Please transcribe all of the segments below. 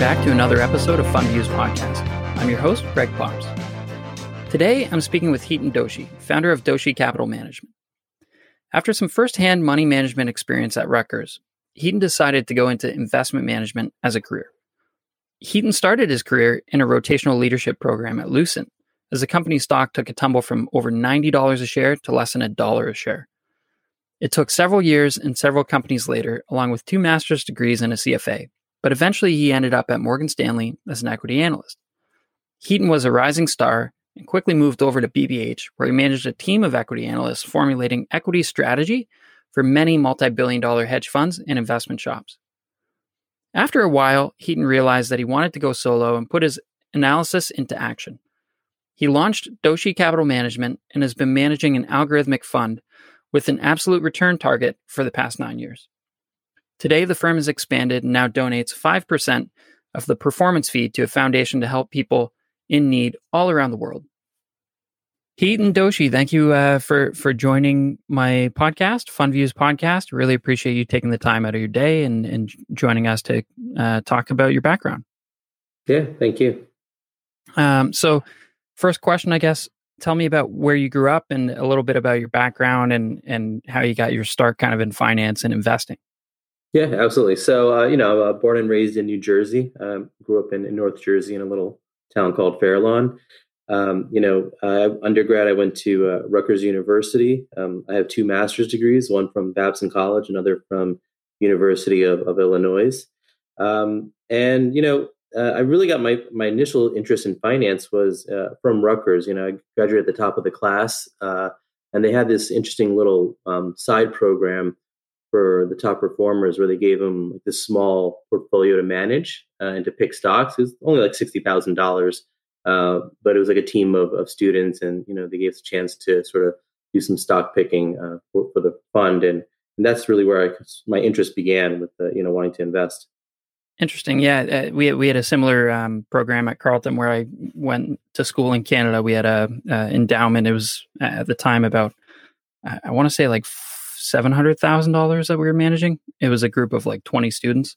back to another episode of Fund Views Podcast. I'm your host, Greg Pops. Today, I'm speaking with Hiten Doshi, founder of Doshi Capital Management. After some firsthand money management experience at Rutgers, Hiten decided to go into investment management as a career. Hiten started his career in a rotational leadership program at Lucent, as the company's stock took a tumble from over $90 a share to less than a dollar a share. It took several years and several companies later, along with two master's degrees and a CFA, but eventually he ended up at Morgan Stanley as an equity analyst. Hiten was a rising star and quickly moved over to BBH, where he managed a team of equity analysts formulating equity strategy for many multi billion dollar hedge funds and investment shops. After a while, Hiten realized that he wanted to go solo and put his analysis into action. He launched Doshi Capital Management and has been managing an algorithmic fund with an absolute return target for the past nine years. Today, the firm has expanded and now donates 5% of the performance fee to a foundation to help people in need all around the world. Hiten Doshi, thank you uh, for for joining my podcast, Fund Views podcast. Really appreciate you taking the time out of your day and, and joining us to uh, talk about your background. Yeah, thank you. Um, so, first question, I guess, tell me about where you grew up and a little bit about your background and and how you got your start, kind of in finance and investing. Yeah, absolutely. So, uh, you know, uh, born and raised in New Jersey. Um, grew up in, in, North Jersey in a little town called Fairlawn. Um, you know, uh, undergrad, I went to uh, Rutgers University. Um, I have two master's degrees, one from Babson College, another from University of, of Illinois. Um, and you know, uh, I really got my my initial interest in finance was uh, from Rutgers. You know, I graduated at the top of the class, and they had this interesting little um, side program for the top performers where they gave them like this small portfolio to manage uh, and to pick stocks. It was only like sixty thousand uh, dollars, but it was like a team of, of students, and you know they gave us a chance to sort of do some stock picking uh, for, for, the fund, and, and that's really where I, my interest began with the, you know wanting to invest. Interesting. Yeah, uh, we we had a similar um, program at Carleton where I went to school in Canada. We had a, a endowment. It was at the time about I want to say like seven hundred thousand dollars that we were managing. It was a group of like twenty students.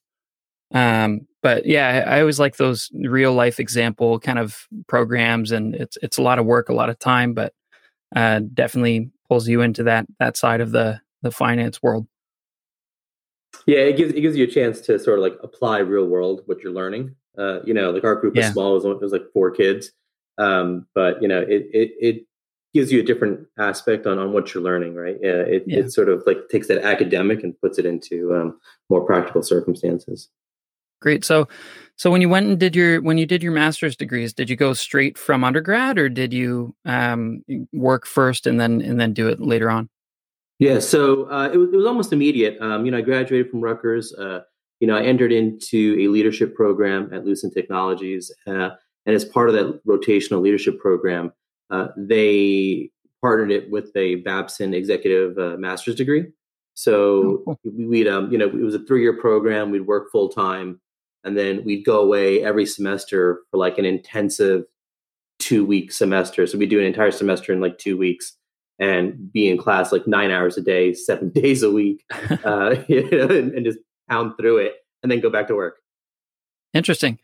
Um, but yeah, I, I always like those real life example kind of programs, and it's it's a lot of work, a lot of time, but uh, definitely pulls you into that that side of the the finance world. Yeah, it gives it gives you a chance to sort of like apply real world what you're learning. Uh, you know, like our group yeah. is small; it was, it was like four kids, um, but you know, it it it gives you a different aspect on, on what you're learning, right? Yeah, it, yeah. it sort of like takes that academic and puts it into um, more practical circumstances. Great. So, so when you went and did your when you did your master's degrees, did you go straight from undergrad, or did you um, work first and then and then do it later on? Yeah. So uh, it, was, it was almost immediate. Um, you know, I graduated from Rutgers. Uh, you know, I entered into a leadership program at Lucent Technologies, uh, and as part of that rotational leadership program, uh, they partnered it with a Babson executive uh, master's degree. So oh, we'd, um, you know, it was a three year program. We'd work full time, and then we'd go away every semester for like an intensive two week semester. So we'd do an entire semester in like two weeks and be in class like nine hours a day, seven days a week, uh, you know, and, and, just pound through it, and then go back to work. Interesting.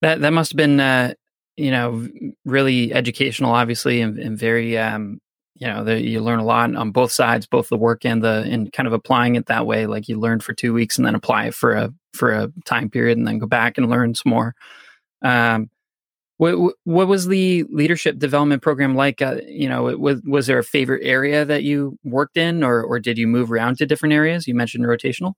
That that must have been uh, you know, really educational, obviously, and, and very, um, you know, the, you learn a lot on both sides, both the work and the, and kind of applying it that way. Like you learn for two weeks and then apply it for a, for a time period and then go back and learn some more. Um, what, what was the leadership development program like? Uh, you know, was, was there a favorite area that you worked in or, or did you move around to different areas? You mentioned rotational.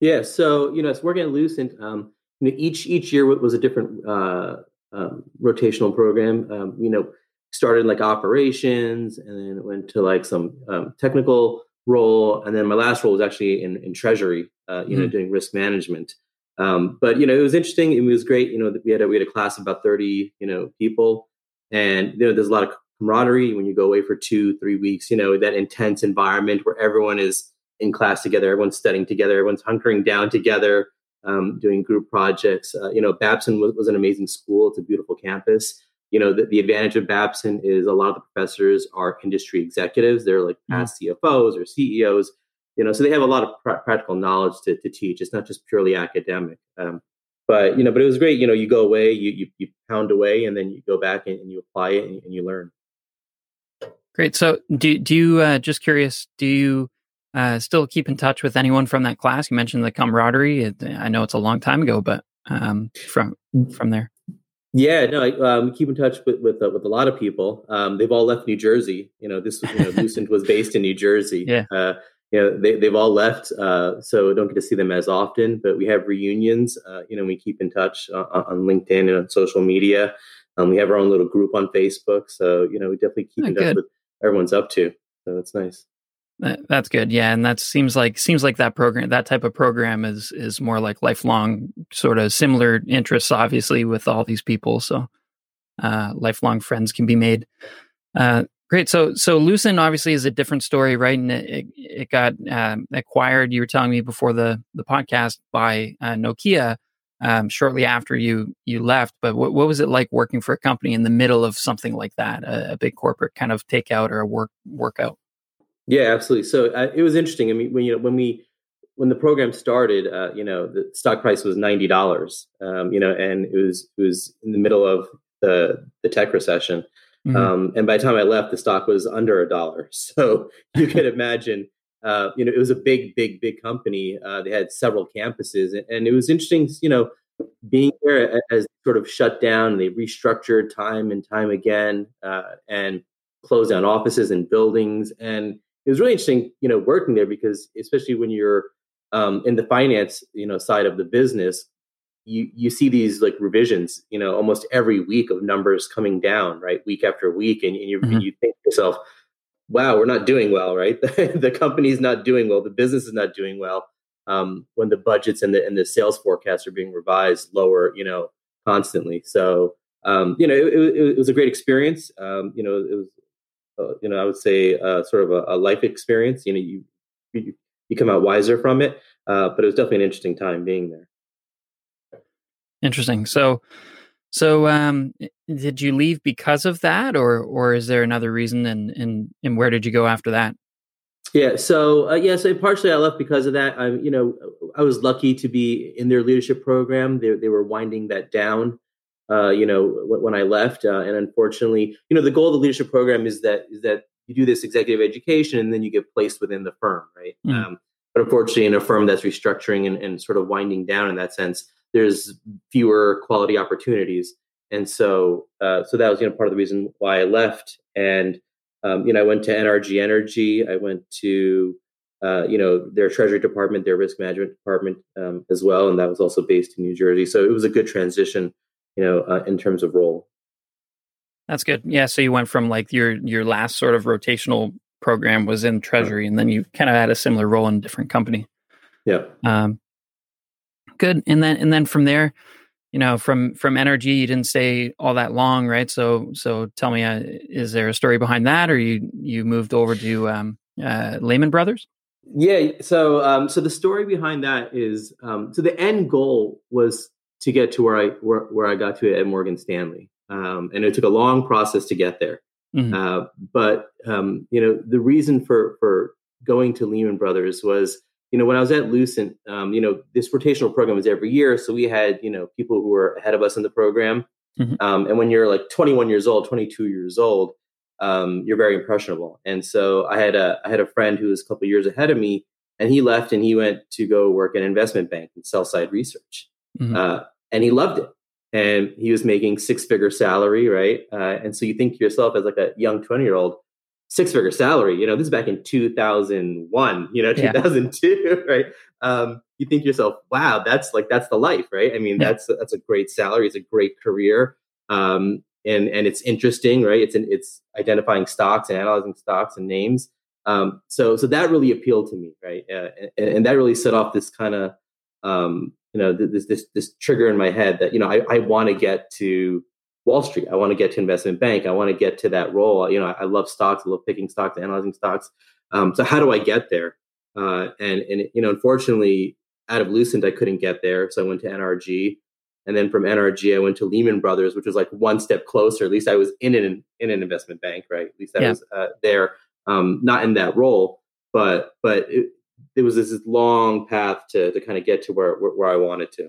Yeah. So, you know, it's working at Lucent. Um, you know, each, each year was a different, uh, um, rotational program. Um, you know, started like operations, and then went to like some um, technical role, and then my last role was actually in, in treasury. Uh, you mm know, doing risk management. Um, but you know, it was interesting. It was great. You know, we had a, we had a class of about thirty you know people, and you know, there's a lot of camaraderie when you go away for two, three weeks. You know, that intense environment where everyone is in class together, everyone's studying together, everyone's hunkering down together um, doing group projects. Uh, you know, Babson was, was, an amazing school. It's a beautiful campus. You know, the, the, advantage of Babson is a lot of the professors are industry executives. They're like mm-hmm. past. CFOs or CEOs. You know, so they have a lot of pr- practical knowledge to, to, teach. It's not just purely academic. Um, but you know, but it was great. You know, you go away, you you, you pound away, and then you go back and, and you apply it and, and, you learn. Great. So, do do you uh, just curious? Do you uh, still keep in touch with anyone from that class? You mentioned the camaraderie. I know it's a long time ago, but um, from from there. Yeah, no, I um, keep in touch with with, uh, with a lot of people. Um, they've all left New Jersey. You know, this you know, Lucent was based in New Jersey. Yeah. Uh, you know, they they've all left, uh, so don't get to see them as often. But we have reunions. Uh, you know, we keep in touch on, on LinkedIn and on social media. Um, we have our own little group on Facebook, so you know, we definitely keep oh, in touch good. with everyone's up to. So it's nice. That's good. Yeah, and that seems like seems like that program, that type of program is is more like lifelong, sort of similar interests, obviously, with all these people. So, uh, lifelong friends can be made. Uh, great. So, so Lucent obviously is a different story, right? And it, it got um, acquired. You were telling me before the the podcast by uh, Nokia um, shortly after you you left. But what, what was it like working for a company in the middle of something like that, a, a big corporate kind of takeout or a work workout? Yeah, absolutely. So uh, it was interesting. I mean, when you know when we when the program started, uh, you know, the stock price was ninety dollars. Um, you know, and it was it was in the middle of the the tech recession. Mm-hmm. Um, and by the time I left, the stock was under a dollar. So you can imagine, uh, you know, it was a big, big, big company. Uh, they had several campuses, and, and, it was interesting, you know, being there as sort of shut down. They restructured time and time again, uh, and closed down offices and buildings. And it was really interesting, you know, working there because especially when you're um, in the finance, you know, side of the business, you you see these like revisions, you know, almost every week of numbers coming down, right, week after week, and, and you mm-hmm. you think to yourself, "Wow, we're not doing well, right? the company's not doing well, the business is not doing well." Um, when the budgets and the and the sales forecasts are being revised lower, you know, constantly. So um, you know, it, it, it, was a great experience. Um, you know, it was uh, you know, I would say uh, sort of a, a, life experience. You know, you, you, you come out wiser from it. Uh, but it was definitely an interesting time being there. Interesting. So, so um, did you leave because of that, or or is there another reason? And and and where did you go after that? Yeah. So uh, yeah. So partially I left because of that. I you know I was lucky to be in their leadership program. They they were winding that down uh, you know, when I left. Uh, and unfortunately, you know, the goal of the leadership program is that is that you do this executive education and then you get placed within the firm, right? Mm. Um, but unfortunately, in a firm that's restructuring and, and sort of winding down in that sense, there's fewer quality opportunities. And so, uh, so that was you know part of the reason why I left. And um, you know, I went to NRG Energy. I went to uh, you know their treasury department, their risk management department um, as well, and that was also based in New Jersey. So it was a good transition you know, uh, in terms of role. That's good. Yeah. So you went from like your your last sort of rotational program was in Treasury, and then you kind of had a similar role in a different company. Yeah. Um, good. And then and then from there, you know, from from energy, you didn't stay all that long, right? So so tell me, uh, is there a story behind that, or you you moved over to um, uh, Lehman Brothers? Yeah. So um, so the story behind that is um, so the end goal was to get to where I where, where I got to at Morgan Stanley, um, and it took a long process to get there. Mm-hmm. Uh, but um, you know, the reason for for going to Lehman Brothers was, you know, when I was at Lucent, um, you know, this rotational program was every year, so we had you know people who were ahead of us in the program, mm-hmm. Um, and when you're like 21 years old, 22 years old, um, you're very impressionable. And so I had a I had a friend who was a couple years ahead of me, and he left and he went to go work at investment bank and sell side research. Mm-hmm. Uh, and he loved it. And he was making six figure salary, right? Uh, and so you think to yourself as like a young 20 year old, six figure salary, you know, this is back in 2001, you know, 2002, yeah. right? Um, you think to yourself, wow, that's like, that's the life, right? I mean, yeah. that's, that's a great salary. It's a great career. Um, and, and it's interesting, right? It's, an, it's identifying stocks and analyzing stocks and names. Um, so, so that really appealed to me, right? Uh, and, and, that really set off this kind of, um, you know this this this trigger in my head that you know I, I want to get to Wall Street. I want to get to investment bank. I want to get to that role. You know, I, I love stocks. I love picking stocks, analyzing stocks. Um, so how do I get there? Uh, and and you know, unfortunately, out of Lucent, I couldn't get there. So I went to NRG, and then from NRG, I went to Lehman Brothers, which was like one step closer. At least I was in an in an investment bank, right? At least I yeah. was uh, there, um, not in that role, but but it, there was this long path to to kind of get to where where, where I wanted to.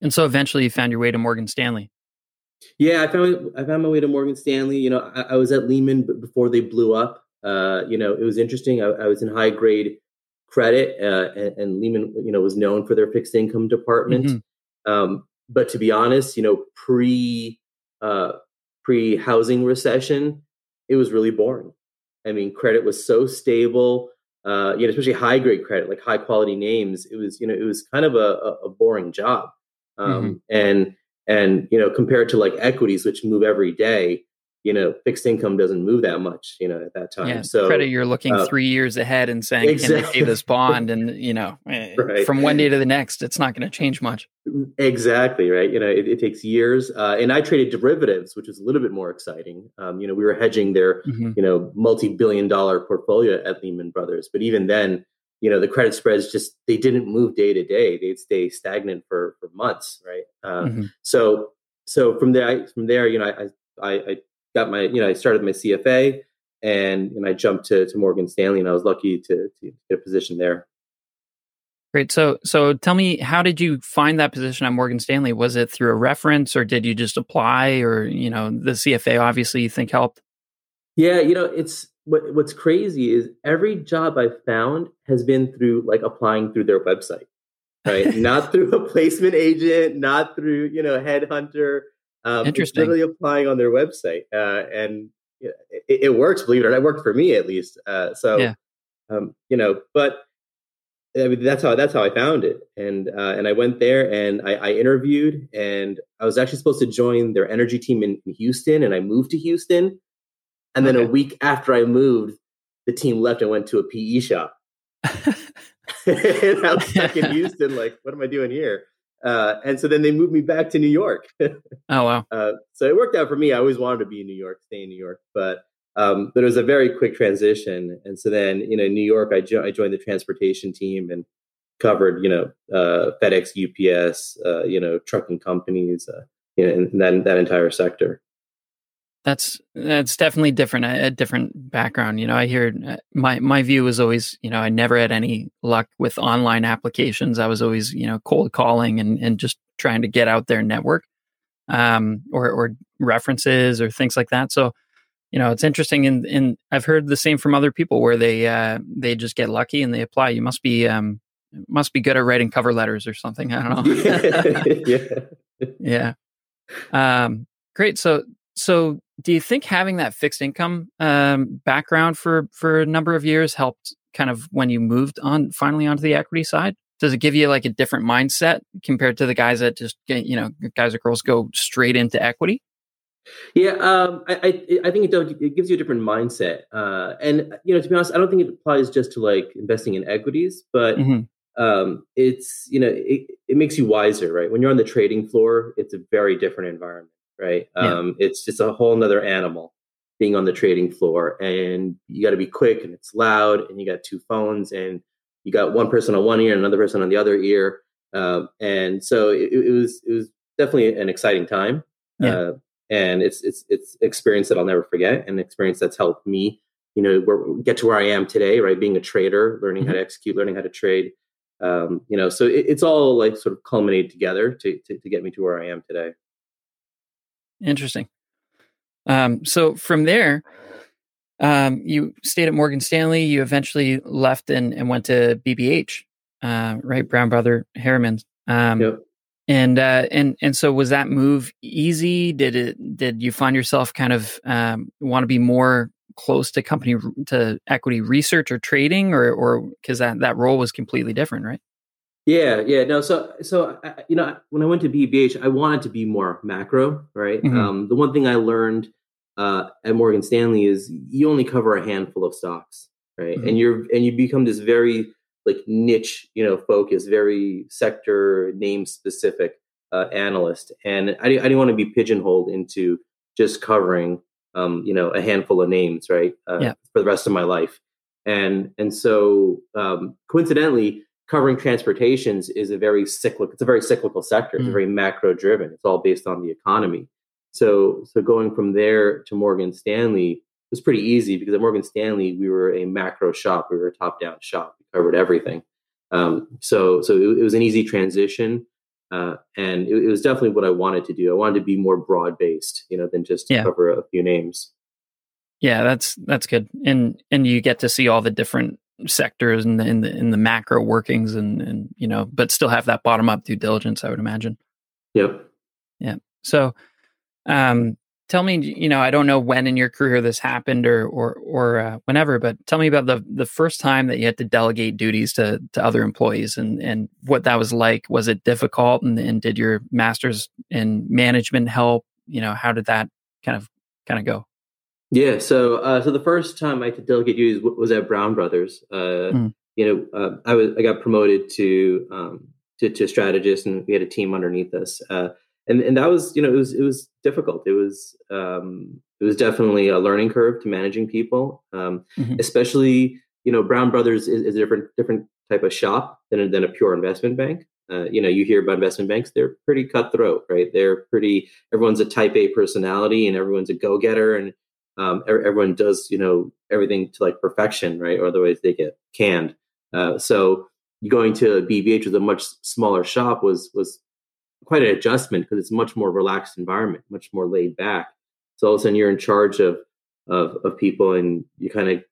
And so eventually you found your way to Morgan Stanley. Yeah, I found I found my way to Morgan Stanley. You know, I, I was at Lehman before they blew up. Uh, you know, it was interesting. I, I was in high grade credit, uh, and, and, Lehman, you know, was known for their fixed income department. Mm-hmm. Um, but to be honest, you know, pre uh, pre housing recession, it was really boring. I mean, credit was so stable. Uh, you know, especially high grade credit, like high quality names. It was, you know, it was kind of a, a boring job. Um, mm-hmm. And and you know, compared to like equities, which move every day, you know, fixed income doesn't move that much, you know, at that time. Yeah, so credit, you're looking uh, three years ahead and saying, exactly. can I pay this bond? And, you know, eh, right. from one day to the next, it's not going to change much. Exactly. Right. You know, it, it takes years. Uh, and I traded derivatives, which was a little bit more exciting. Um, you know, we were hedging their, mm-hmm. you know, multi-billion dollar portfolio at Lehman Brothers. But even then, you know, the credit spreads just, they didn't move day to day. They'd stay stagnant for, for months. Right. Uh, mm-hmm. So, so from there, from there, you know, I, I, I got my, you know, I started my CFA and, and I jumped to, to Morgan Stanley and I was lucky to, to get a position there. Great. So, so tell me, how did you find that position at Morgan Stanley? Was it through a reference, or did you just apply, or you know, the CFA obviously you think helped? Yeah, you know, it's what what's crazy is every job I've found has been through like applying through their website, right? not through a placement agent, not through you know headhunter. Um, Interesting. literally applying on their website, uh, and it, it, works. Believe it or not, it worked for me at least. Uh, so, yeah. um, you know, but I mean, that's how that's how I found it, and uh, and I went there and I, I, interviewed, and I was actually supposed to join their energy team in, in Houston, and I moved to Houston, and then okay. a week after I moved, the team left and went to a PE shop, and I was stuck in Houston. Like, what am I doing here? Uh, and so then they moved me back to New York. oh wow! Uh, so it worked out for me. I always wanted to be in New York, stay in New York, but um, but it was a very quick transition. And so then you know, New York, I, jo- I joined the transportation team and covered you know uh, FedEx, UPS, uh, you know, trucking companies, uh, you know, in that that entire sector. That's that's definitely different. A, a, different background. You know, I hear uh, my my view was always, you know, I never had any luck with online applications. I was always, you know, cold calling and and just trying to get out there network, um, or or references or things like that. So, you know, it's interesting. And and I've heard the same from other people where they uh, they just get lucky and they apply. You must be um must be good at writing cover letters or something. I don't know. yeah. yeah. Um, great. So so do you think having that fixed income um, background for for a number of years helped kind of when you moved on finally onto the equity side? Does it give you like a different mindset compared to the guys that just get, you know guys or girls go straight into equity? Yeah, um, I, I, I think it does. It gives you a different mindset, uh, and you know, to be honest, I don't think it applies just to like investing in equities, but mm-hmm. um, it's you know, it, it makes you wiser, right? When you're on the trading floor, it's a very different environment right? Yeah. Um, it's just a whole nother animal being on the trading floor, and you got to be quick, and it's loud, and you got two phones, and you got one person on one ear and another person on the other ear, um, and so it, it, was it was definitely an exciting time, yeah. uh, and it's it's it's experience that I'll never forget, and experience that's helped me, you know, get to where I am today, right? Being a trader, learning mm-hmm. how to execute, learning how to trade. Um, you know, so it, it's all like sort of culminated together to, to, to get me to where I am today. Interesting. Um, so from there, um, you stayed at Morgan Stanley. You eventually left and, and went to BBH, uh, right? Brown Brother Harriman. Um, yep. And uh, and and so was that move easy? Did it? Did you find yourself kind of um, want to be more close to company to equity research or trading, or or because that that role was completely different, right? Yeah, yeah, no. So, so you know, when I went to BBH, I wanted to be more macro, right? Mm-hmm. Um, the one thing I learned uh, at Morgan Stanley is you only cover a handful of stocks, right? Mm-hmm. And you're and you become this very like niche, you know, focus, very sector name specific uh, analyst. And I, I didn't want to be pigeonholed into just covering, um, you know, a handful of names, right? Uh, yeah. For the rest of my life. And and so um, coincidentally covering transportations is a very cyclical it's a very cyclical sector it's mm. very macro driven it's all based on the economy so so going from there to morgan stanley was pretty easy because at morgan stanley we were a macro shop we were a top down shop we covered everything um, so so it, it, was an easy transition Uh, and it, it, was definitely what I wanted to do. I wanted to be more broad based, you know, than just yeah. cover a few names. Yeah, that's that's good, and and you get to see all the different sectors and in, in the in the macro workings, and and you know, but still have that bottom up due diligence. I would imagine. Yep. Yeah. So, um, tell me, you know, I don't know when in your career this happened or or or uh, whenever, but tell me about the the first time that you had to delegate duties to to other employees and and what that was like. Was it difficult? And, and did your masters in management help? You know, how did that kind of kind of go? Yeah, so uh, so the first time I had to delegate duties was at Brown Brothers. Uh, mm. You know, uh, I was I got promoted to um, to, to strategist, and we had a team underneath us. Uh, and and that was you know it was it was difficult. It was um, it was definitely a learning curve to managing people, um, mm-hmm. especially you know Brown Brothers is, is, a different different type of shop than than a pure investment bank. Uh, you know, you hear about investment banks; they're pretty cutthroat, right? They're pretty. Everyone's a Type A personality, and everyone's a go getter, and um, everyone does you know everything to like perfection, right? Or otherwise they get canned. Uh, so going to BBH with a much smaller shop was was quite an adjustment because it's much more relaxed environment, much more laid back. So all of a sudden you're in charge of of, of people and you kind of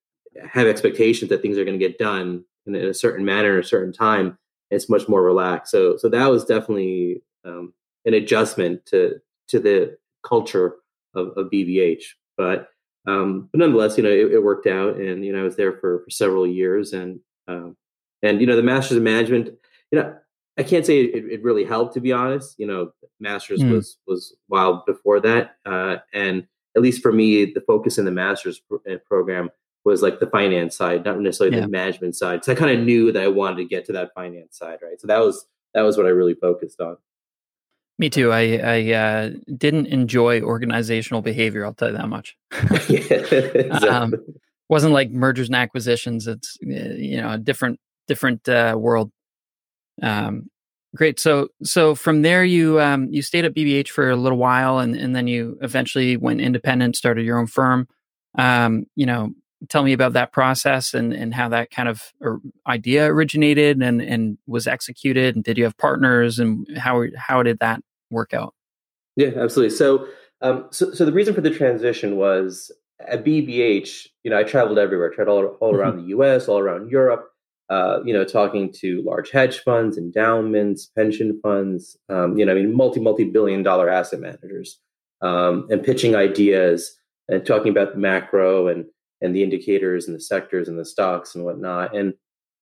have expectations that things are going to get done in a certain manner in a certain time. It's much more relaxed. So so that was definitely um, an adjustment to to the culture of, of BBH. But um, but nonetheless, you know, it, it, worked out, and you know, I was there for, for several years, and um, and you know, the Masters of Management, you know, I can't say it, it, really helped to be honest. You know, masters mm. was was wild before that, uh, and at least for me, the focus in the masters uh, program was like the finance side, not necessarily yeah. the management side. So I kind of knew that I wanted to get to that finance side, right? So that was that was what I really focused on. Me too. I I uh, didn't enjoy organizational behavior. I'll tell you that much. yeah, exactly. um, wasn't like mergers and acquisitions. It's you know a different different uh, world. Um, great. So so from there you um, you stayed at BBH for a little while, and and then you eventually went independent, started your own firm. Um, you know, tell me about that process and and how that kind of idea originated and and was executed. And did you have partners, and how how did that work out? Yeah, absolutely. So. Um, so, so the reason for the transition was at BBH, you know, I traveled everywhere, I traveled all, all around mm-hmm. the US, all around Europe, uh, you know, talking to large hedge funds, endowments, pension funds, um, you know, I mean, multi, multi billion dollar asset managers, um, and pitching ideas and talking about the macro and, and the indicators and the sectors and the stocks and whatnot. And,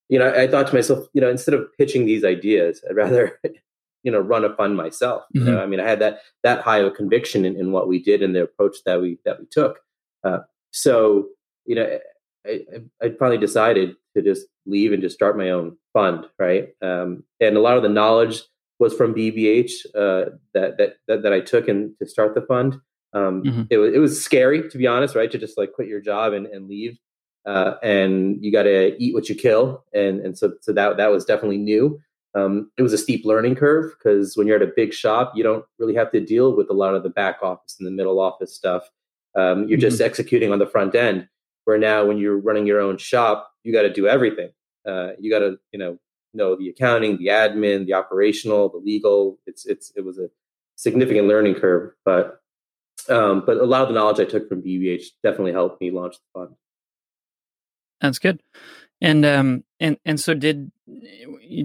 you know, I, I thought to myself, you know, instead of pitching these ideas, I'd rather, you know, run a fund myself. Mm-hmm. You know, I mean, I had that, that high of a conviction in, in what we did and the approach that we, that we took. Uh, so, you know, I, I finally decided to just leave and just start my own fund, right? Um, and a lot of the knowledge was from BBH uh, that, that, that that I took and to start the fund. Um, mm-hmm. it was it was scary to be honest, right? To just like quit your job and, and leave, uh, and you got to eat what you kill, and and so so that that was definitely new. Um, it was a steep learning curve because when you're at a big shop, you don't really have to deal with a lot of the back office and the middle office stuff. Um, you're mm-hmm. just executing on the front end. Where now, when you're running your own shop, you got to do everything. Uh, you got to, you know, know the accounting, the admin, the operational, the legal. It's it's it was a significant learning curve, but um, but a lot of the knowledge I took from BBH definitely helped me launch the fund. That's good. And um and and so did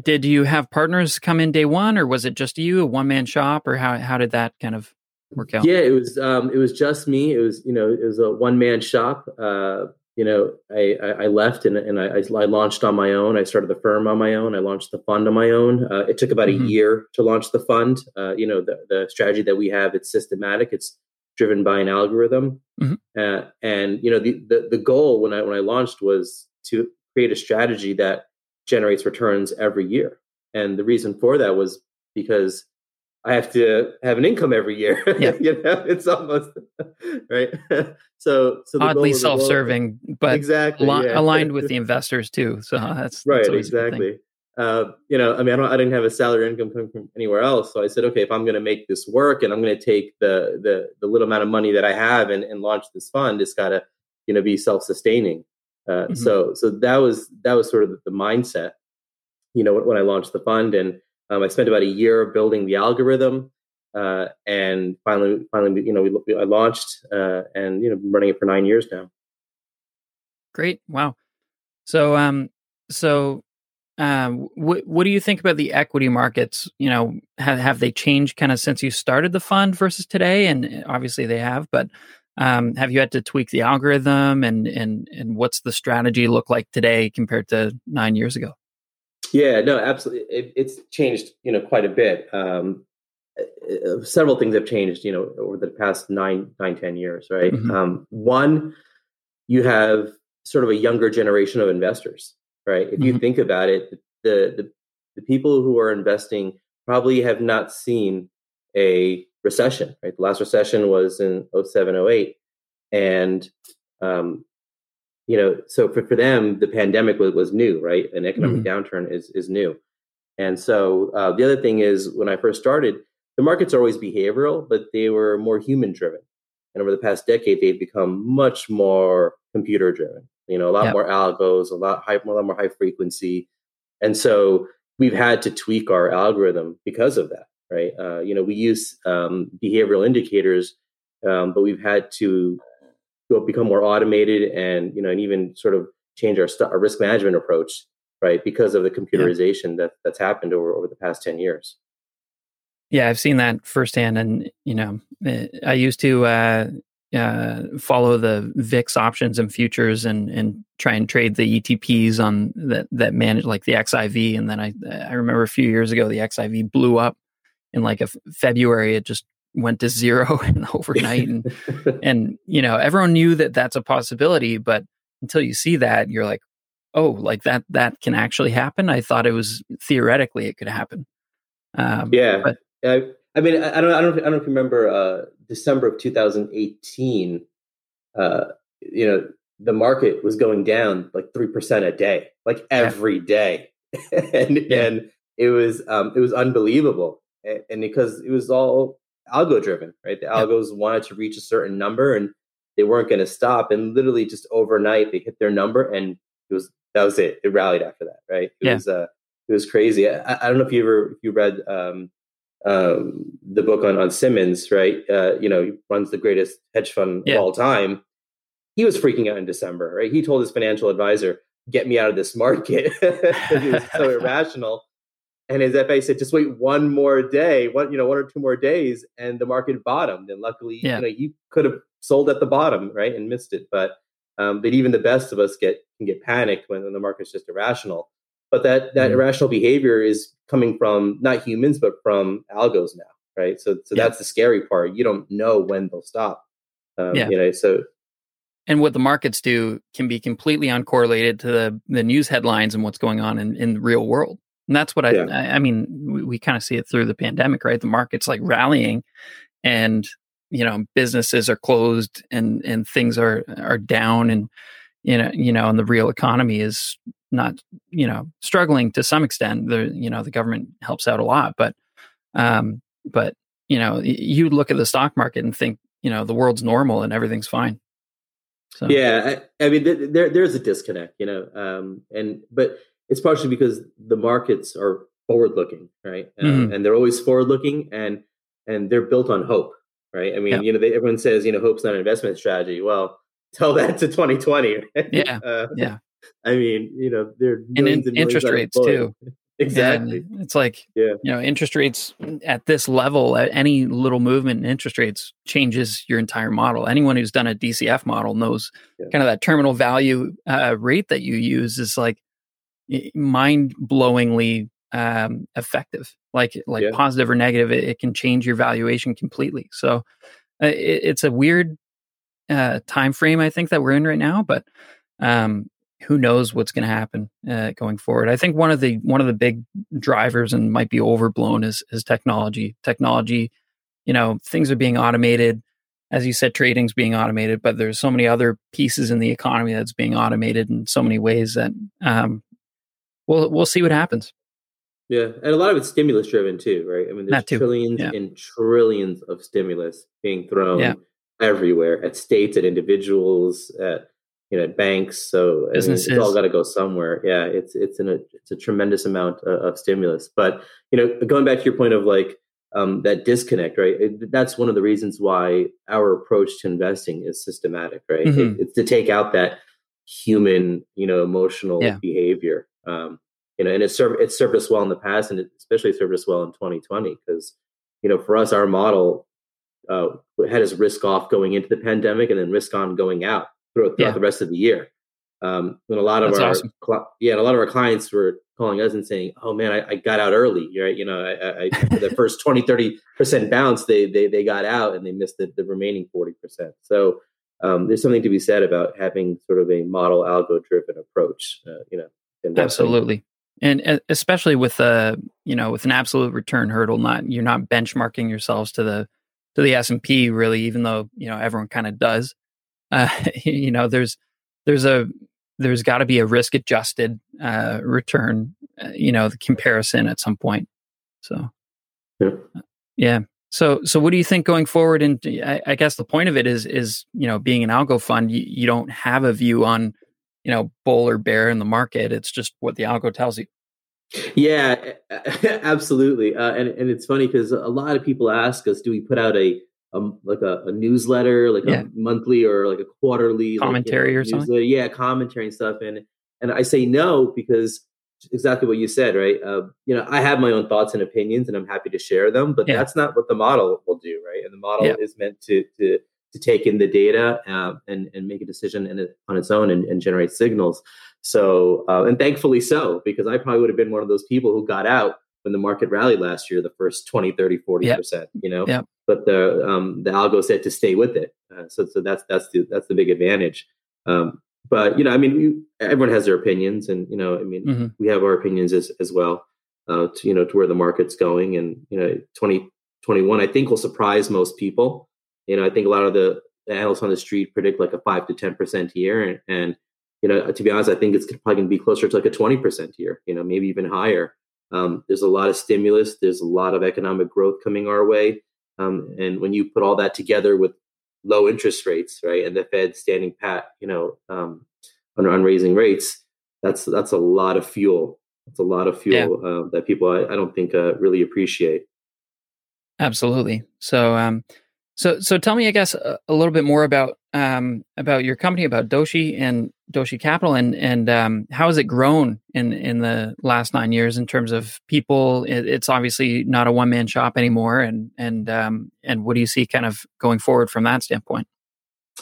did you have partners come in day one, or was it just you, a one man shop, or how how did that kind of work out? Yeah, it was um, it was just me. It was you know it was a one man shop. Uh, you know, I, I left and, and I, I, launched on my own. I started the firm on my own. I launched the fund on my own. Uh, it took about mm-hmm. a year to launch the fund. Uh, you know, the, the strategy that we have, it's systematic. It's driven by an algorithm. Mm-hmm. Uh, and, you know, the, the, the goal when I, when I launched was to create a strategy that generates returns every year. And the reason for that was because I have to have an income every year. Yeah. you know, it's almost right. so, so oddly self-serving, but exactly al- yeah. aligned with the investors too. So that's right. That's exactly. Uh, you know, I mean, I don't, I didn't have a salary income coming from anywhere else. So I said, okay, if I'm going to make this work and I'm going to take the, the, the little amount of money that I have and, and launch this fund, it's got to, you know, be self-sustaining. Uh, mm-hmm. So, so that was, that was sort of the mindset, you know, when, I launched the fund and, Um, I spent about a year building the algorithm, uh, and finally, finally, you know, we, I launched, uh, and you know, been running it for nine years now. Great! Wow. So, um, so, um, what what do you think about the equity markets? You know, have have they changed kind of since you started the fund versus today? And uh, obviously, they have. But um, have you had to tweak the algorithm, and and and what's the strategy look like today compared to nine years ago? Yeah, no, absolutely. It, it's changed, you know, quite a bit. Um, uh, uh, several things have changed, you know, over the past nine, nine, ten years, right? Mm-hmm. Um, one, you have sort of a younger generation of investors, right? If mm-hmm. you think about it, the, the the people who are investing probably have not seen a recession, right? The last recession was in 07, 08. And um, you know, so for, for them, the pandemic was, was new, right? An economic mm-hmm. downturn is is new. And so uh, the other thing is when I first started, the markets are always behavioral, but they were more human driven. And over the past decade, they've become much more computer driven. You know, a lot yep. more algos, a lot high, a lot more high frequency, and so we've had to tweak our algorithm because of that, right? Uh, you know, we use um, behavioral indicators, um, but we've had to go become more automated and you know, and even sort of change our, st- our risk management approach, right? Because of the computerization yeah. that that's happened over over the past ten years. Yeah, I've seen that firsthand, and you know, eh, I used to uh, uh, follow the VIX options and futures, and and try and trade the ETPs on that that manage like the XIV, and then I I remember a few years ago the XIV blew up in like a February. It just went to zero overnight, and and you know everyone knew that that's a possibility, but until you see that, you're like, oh, like that that can actually happen. I thought it was theoretically it could happen. Um, yeah, but, I, I mean, I, don't, I don't, I don't remember uh, December of 2018. Uh, you know, the market was going down like three percent a day, like every yeah. day, and yeah. and it was um, it was unbelievable, and, and, because it was all algo driven, right? The algos yeah. wanted to reach a certain number, and they weren't going to stop, and literally just overnight they hit their number, and it was that was it. It rallied after that, right? It was uh, it was crazy. I, I, don't know if you ever if you read um, um, the book on on Simons, right? Uh, you know, he runs the greatest hedge fund yeah. of all time. He was freaking out in December, right? He told his financial advisor, "Get me out of this market," because he was so irrational. And his FA said, "Just wait one more day, one you know, one or two more days, and the market bottomed." And luckily, yeah. you know, you could have sold at the bottom, right, and missed it. But um, but even the best of us get can get panicked when, when the market's just irrational. But that that mm-hmm. irrational behavior is coming from not humans, but from algos now, right? So so yeah. that's the scary part. You don't know when they'll stop. Um, yeah. You know, so and what the markets do can be completely uncorrelated to the, the news headlines and what's going on in, in the real world. And that's what I, yeah. I, I, mean, we, we kind of see it through the pandemic, right? The market's like rallying and, you know, businesses are closed and, and things are, are down and, you know, you know, and the real economy is not you know struggling to some extent the you know the government helps out a lot but um but you know you look at the stock market and think you know the world's normal and everything's fine so yeah i, I mean there there's a disconnect you know um and but it's partially because the markets are forward looking right uh, mm-hmm. and they're always forward looking and and they're built on hope right i mean yeah. you know they, everyone says you know hope's not an investment strategy well tell that to 2020 right? yeah uh, yeah I mean, you know, there and in, interest rates too. exactly. And it's like, yeah. you know, interest rates at this level, at any little movement in interest rates changes your entire model. Anyone who's done a DCF model knows yeah. kind of that terminal value uh, rate that you use is like mind blowingly um, effective. Like like yeah. positive or negative, it, it, can change your valuation completely. So uh, it, it's a weird uh, time frame I think that we're in right now, but um, who knows what's going to happen uh, going forward. I think one of the one of the big drivers and might be overblown is is technology. Technology, you know, things are being automated. As you said, trading's being automated, but there's so many other pieces in the economy that's being automated in so many ways that um, we'll we'll see what happens. Yeah, and a lot of it's stimulus driven too, right? I mean, there's trillions yeah. and trillions of stimulus being thrown yeah. everywhere at states, at individuals, at you know at banks. So I mean, it's all got to go somewhere. Yeah, it's it's in a it's a tremendous amount of, of stimulus. But you know, going back to your point of like um, that disconnect, right? It, that's one of the reasons why our approach to investing is systematic, right? Mm-hmm. It, it's to take out that human, you know, emotional yeah. behavior. Um, you know, and it's served it's served us well in the past, and it especially served us well in 2020 because, you know, for us, our model uh, had us risk off going into the pandemic and then risk on going out throughout, throughout yeah. the rest of the year. Um, and a lot of That's our awesome. cl- yeah, and a lot of our clients were calling us and saying, "Oh man, I, I got out early." Right? You know, I, I the first 20, 30 percent bounce, they they they got out and they missed the, the remaining forty percent. So um, there's something to be said about having sort of a model algo driven approach. Uh, you know, investing. absolutely, and especially with a you know with an absolute return hurdle, not you're not benchmarking yourselves to the to the S and P really, even though you know everyone kind of does. Uh, you know, there's there's a there's got to be a risk adjusted uh, return, uh, you know, the comparison at some point. So, yeah. yeah. So, so what do you think going forward? And I, I, guess the point of it is, is you know, being an algo fund, you, you don't have a view on, you know, bull or bear in the market. It's just what the algo tells you. Yeah, absolutely. Uh, and and it's funny because a lot of people ask us, do we put out a um, like a, a, newsletter, like yeah. a monthly or like a quarterly commentary like, you know, or something. Yeah, commentary and stuff. And and I say no because exactly what you said, right? Uh, you know, I have my own thoughts and opinions, and I'm happy to share them. But yeah. that's not what the model will do, right? And the model yeah. is meant to to to take in the data uh, and and make a decision in it, on its own and, and generate signals. So, uh, and thankfully so, because I probably would have been one of those people who got out when the market rallied last year, the first 20, 30, 40 yep. percent, you know, yep. but the, um, the algo said to stay with it. Uh, so, so that's, that's the, that's the big advantage. Um, but, you know, I mean, we, everyone has their opinions and, you know, I mean, mm-hmm. we have our opinions as, as well, uh, to, you know, to where the market's going and, you know, 2021, I think will surprise most people. You know, I think a lot of the, the analysts on the street predict like a five to 10% year. And, and, you know, to be honest, I think it's probably going to be closer to like a 20% year, you know, maybe even higher. Um, there's a lot of stimulus. There's a lot of economic growth coming our way. Um, and when you put all that together with low interest rates, right, and the Fed standing pat, you know, um, on, on raising rates, that's that's a lot of fuel. It's a lot of fuel yeah. uh, that people I, I don't think uh, really appreciate. Absolutely. So, um, so, so tell me, I guess, a, a little bit more about um, about your company, about Doshi and Doshi Capital, and and um, how has it grown in in the last nine years in terms of people? It, it's obviously not a one man shop anymore, and and um, and what do you see kind of going forward from that standpoint?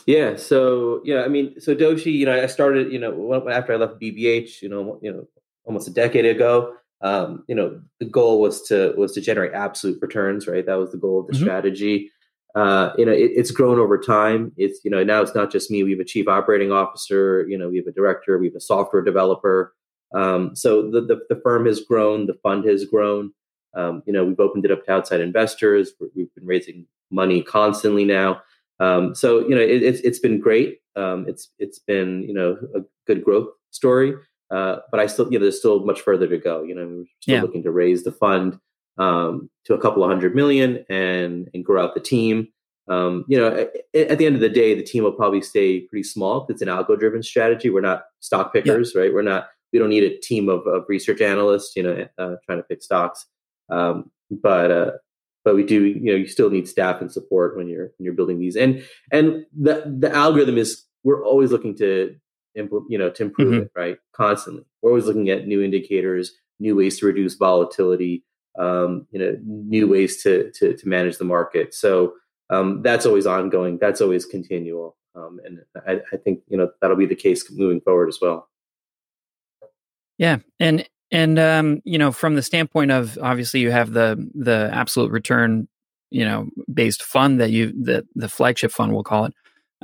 Yeah, so yeah, I mean, so Doshi, you know, I started, you know, after I left BBH, you know, you know, almost a decade ago. Um, you know, the goal was to was to generate absolute returns, right? That was the goal of the mm-hmm. strategy uh, you know, it, it's grown over time. It's, you know, now it's not just me. We have a chief operating officer, you know, we have a director, we have a software developer. Um, so the, the, the, firm has grown, the fund has grown. Um, you know, we've opened it up to outside investors. We've been raising money constantly now. Um, so, you know, it, it's, it's been great. Um, it's, it's been, you know, a good growth story. Uh, but I still, you know, there's still much further to go. You know, we're still yeah. looking to raise the fund um, to a couple of hundred million and and grow out the team. Um, you know, at, at, the end of the day, the team will probably stay pretty small. It's an algo driven strategy. We're not stock pickers, yeah. right? We're not. We don't need a team of, of research analysts, you know, uh, trying to pick stocks. Um, but uh, but we do, you know, you still need staff and support when you're when you're building these. And and the the algorithm is we're always looking to implement, you know, to improve mm-hmm. it, right? Constantly. We're always looking at new indicators, new ways to reduce volatility, um, you know new ways to to, to manage the market. So um, that's always ongoing. That's always continual, um, and I, I, think you know that'll be the case moving forward as well. Yeah, and and um, you know from the standpoint of obviously you have the the absolute return you know based fund that you that the flagship fund we'll call it.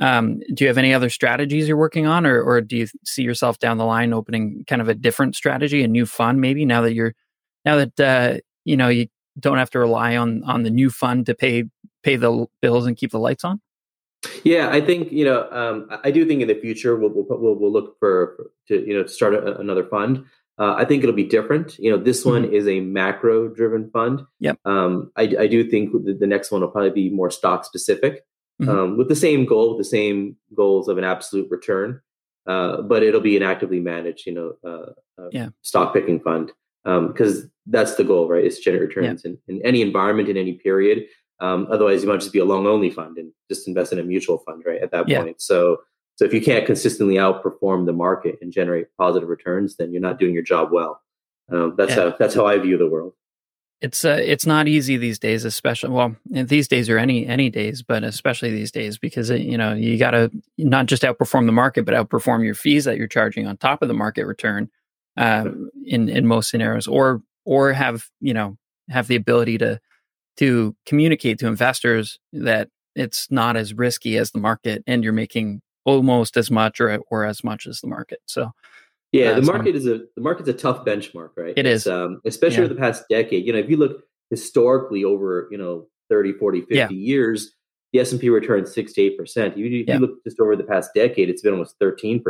Um, do you have any other strategies you're working on, or, or do you see yourself down the line opening kind of a different strategy, a new fund, maybe now that you're now that uh, you know you don't have to rely on on the new fund to pay pay the bills and keep the lights on? Yeah, I think you know. Um, I do think in the future we'll we'll, we'll look for to you know to start a, another fund. Uh, I think it'll be different. You know, this one mm-hmm. is a macro driven fund. Yep. Um, I, I do think the, the, next one will probably be more stock specific, mm-hmm. um, with the same goal, with the same goals of an absolute return. uh, but it'll be an actively managed, you know, uh, uh yeah. stock picking fund because um, that's the goal, right? Is to generate returns yeah. in, in any environment in any period. Um, otherwise, you might just be a long only fund and just invest in a mutual fund, right? At that yeah. point, so so if you can't consistently outperform the market and generate positive returns, then you're not doing your job well. Um, that's yeah. how that's how I view the world. It's uh, it's not easy these days, especially well these days or any any days, but especially these days because it, you know you got to not just outperform the market, but outperform your fees that you're charging on top of the market return uh, in in most scenarios, or or have you know have the ability to to communicate to investors that it's not as risky as the market and you're making almost as much or or as much as the market. So yeah, the market is a the market's a tough benchmark, right? It is. Um, especially yeah. over the past decade. You know, if you look historically over, you know, 30, 40, 50 yeah. years, the S&P returns 6 to 8%. If you, if yeah. you look just over the past decade, it's been almost 13%,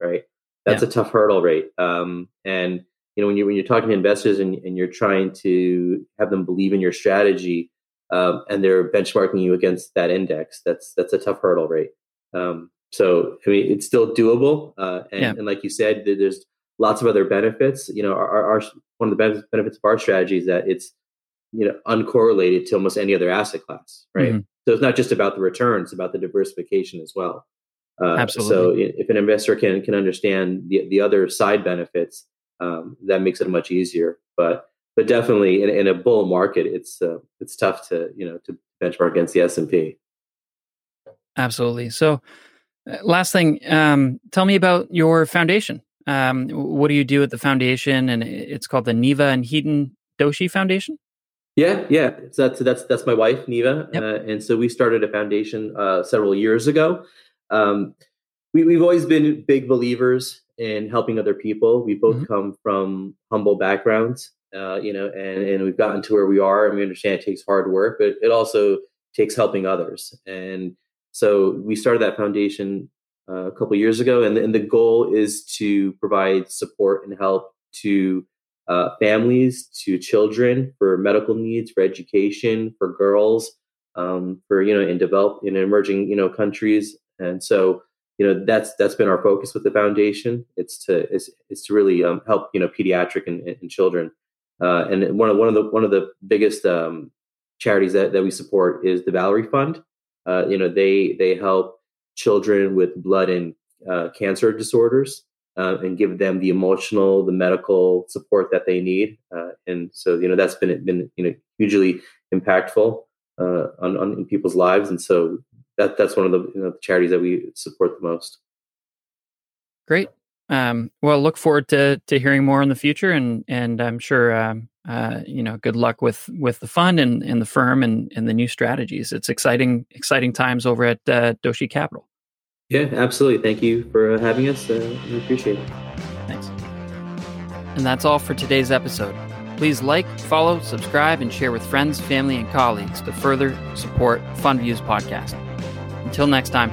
right? That's a tough hurdle rate. Um, and you know, when you when you're talking to investors and, and you're trying to have them believe in your strategy, um, and they're benchmarking you against that index, that's that's a tough hurdle rate. Um, so I mean, it's still doable, uh, and, yeah. and, like you said, there's lots of other benefits. You know, our, our one of the benefits of our strategy is that it's you know uncorrelated to almost any other asset class, right? Mm-hmm. So it's not just about the returns; it's about the diversification as well. Uh, Absolutely. So if an investor can can understand the the other side benefits, um, that makes it much easier. But but definitely in, in a bull market, it's uh, it's tough to you know to benchmark against the S and P. Absolutely. So uh, last thing, um, tell me about your foundation. Um, what do you do at the foundation? And it's called the Neva and Hiten Doshi Foundation. Yeah, yeah. So that's that's that's my wife, Neva, yep. uh, and so we started a foundation uh, several years ago. Um, we, we've always been big believers in helping other people. We both mm-hmm. come from humble backgrounds, uh, you know, and and we've gotten to where we are, and we understand it takes hard work, but it also takes helping others. And so we started that foundation uh, a couple years ago, and, and the goal is to provide support and help to uh, families, to children for medical needs, for education, for girls, um, for you know in developed in emerging you know countries, and so you know that's that's been our focus with the foundation. It's to it's, it's to really um, help you know pediatric and, and children, uh, and one of one of the one of the biggest um, charities that, that we support is the Valerie Fund. Uh, you know, they they help children with blood and uh, cancer disorders uh, and give them the emotional, the medical support that they need. Uh, and so, you know, that's been been you know hugely impactful uh, on, on in people's lives. And so that that's one of the, you know, charities that we support the most. Great. Um, well, look forward to to hearing more in the future, and and I'm sure um, uh, you know, good luck with with the fund and, and the firm and, and the new strategies. It's exciting exciting times over at uh, Doshi Capital. Yeah, absolutely. Thank you for having us. Uh, we appreciate it. Thanks. And that's all for today's episode. Please like, follow, subscribe, and share with friends, family, and colleagues to further support FundViews podcast. Until next time.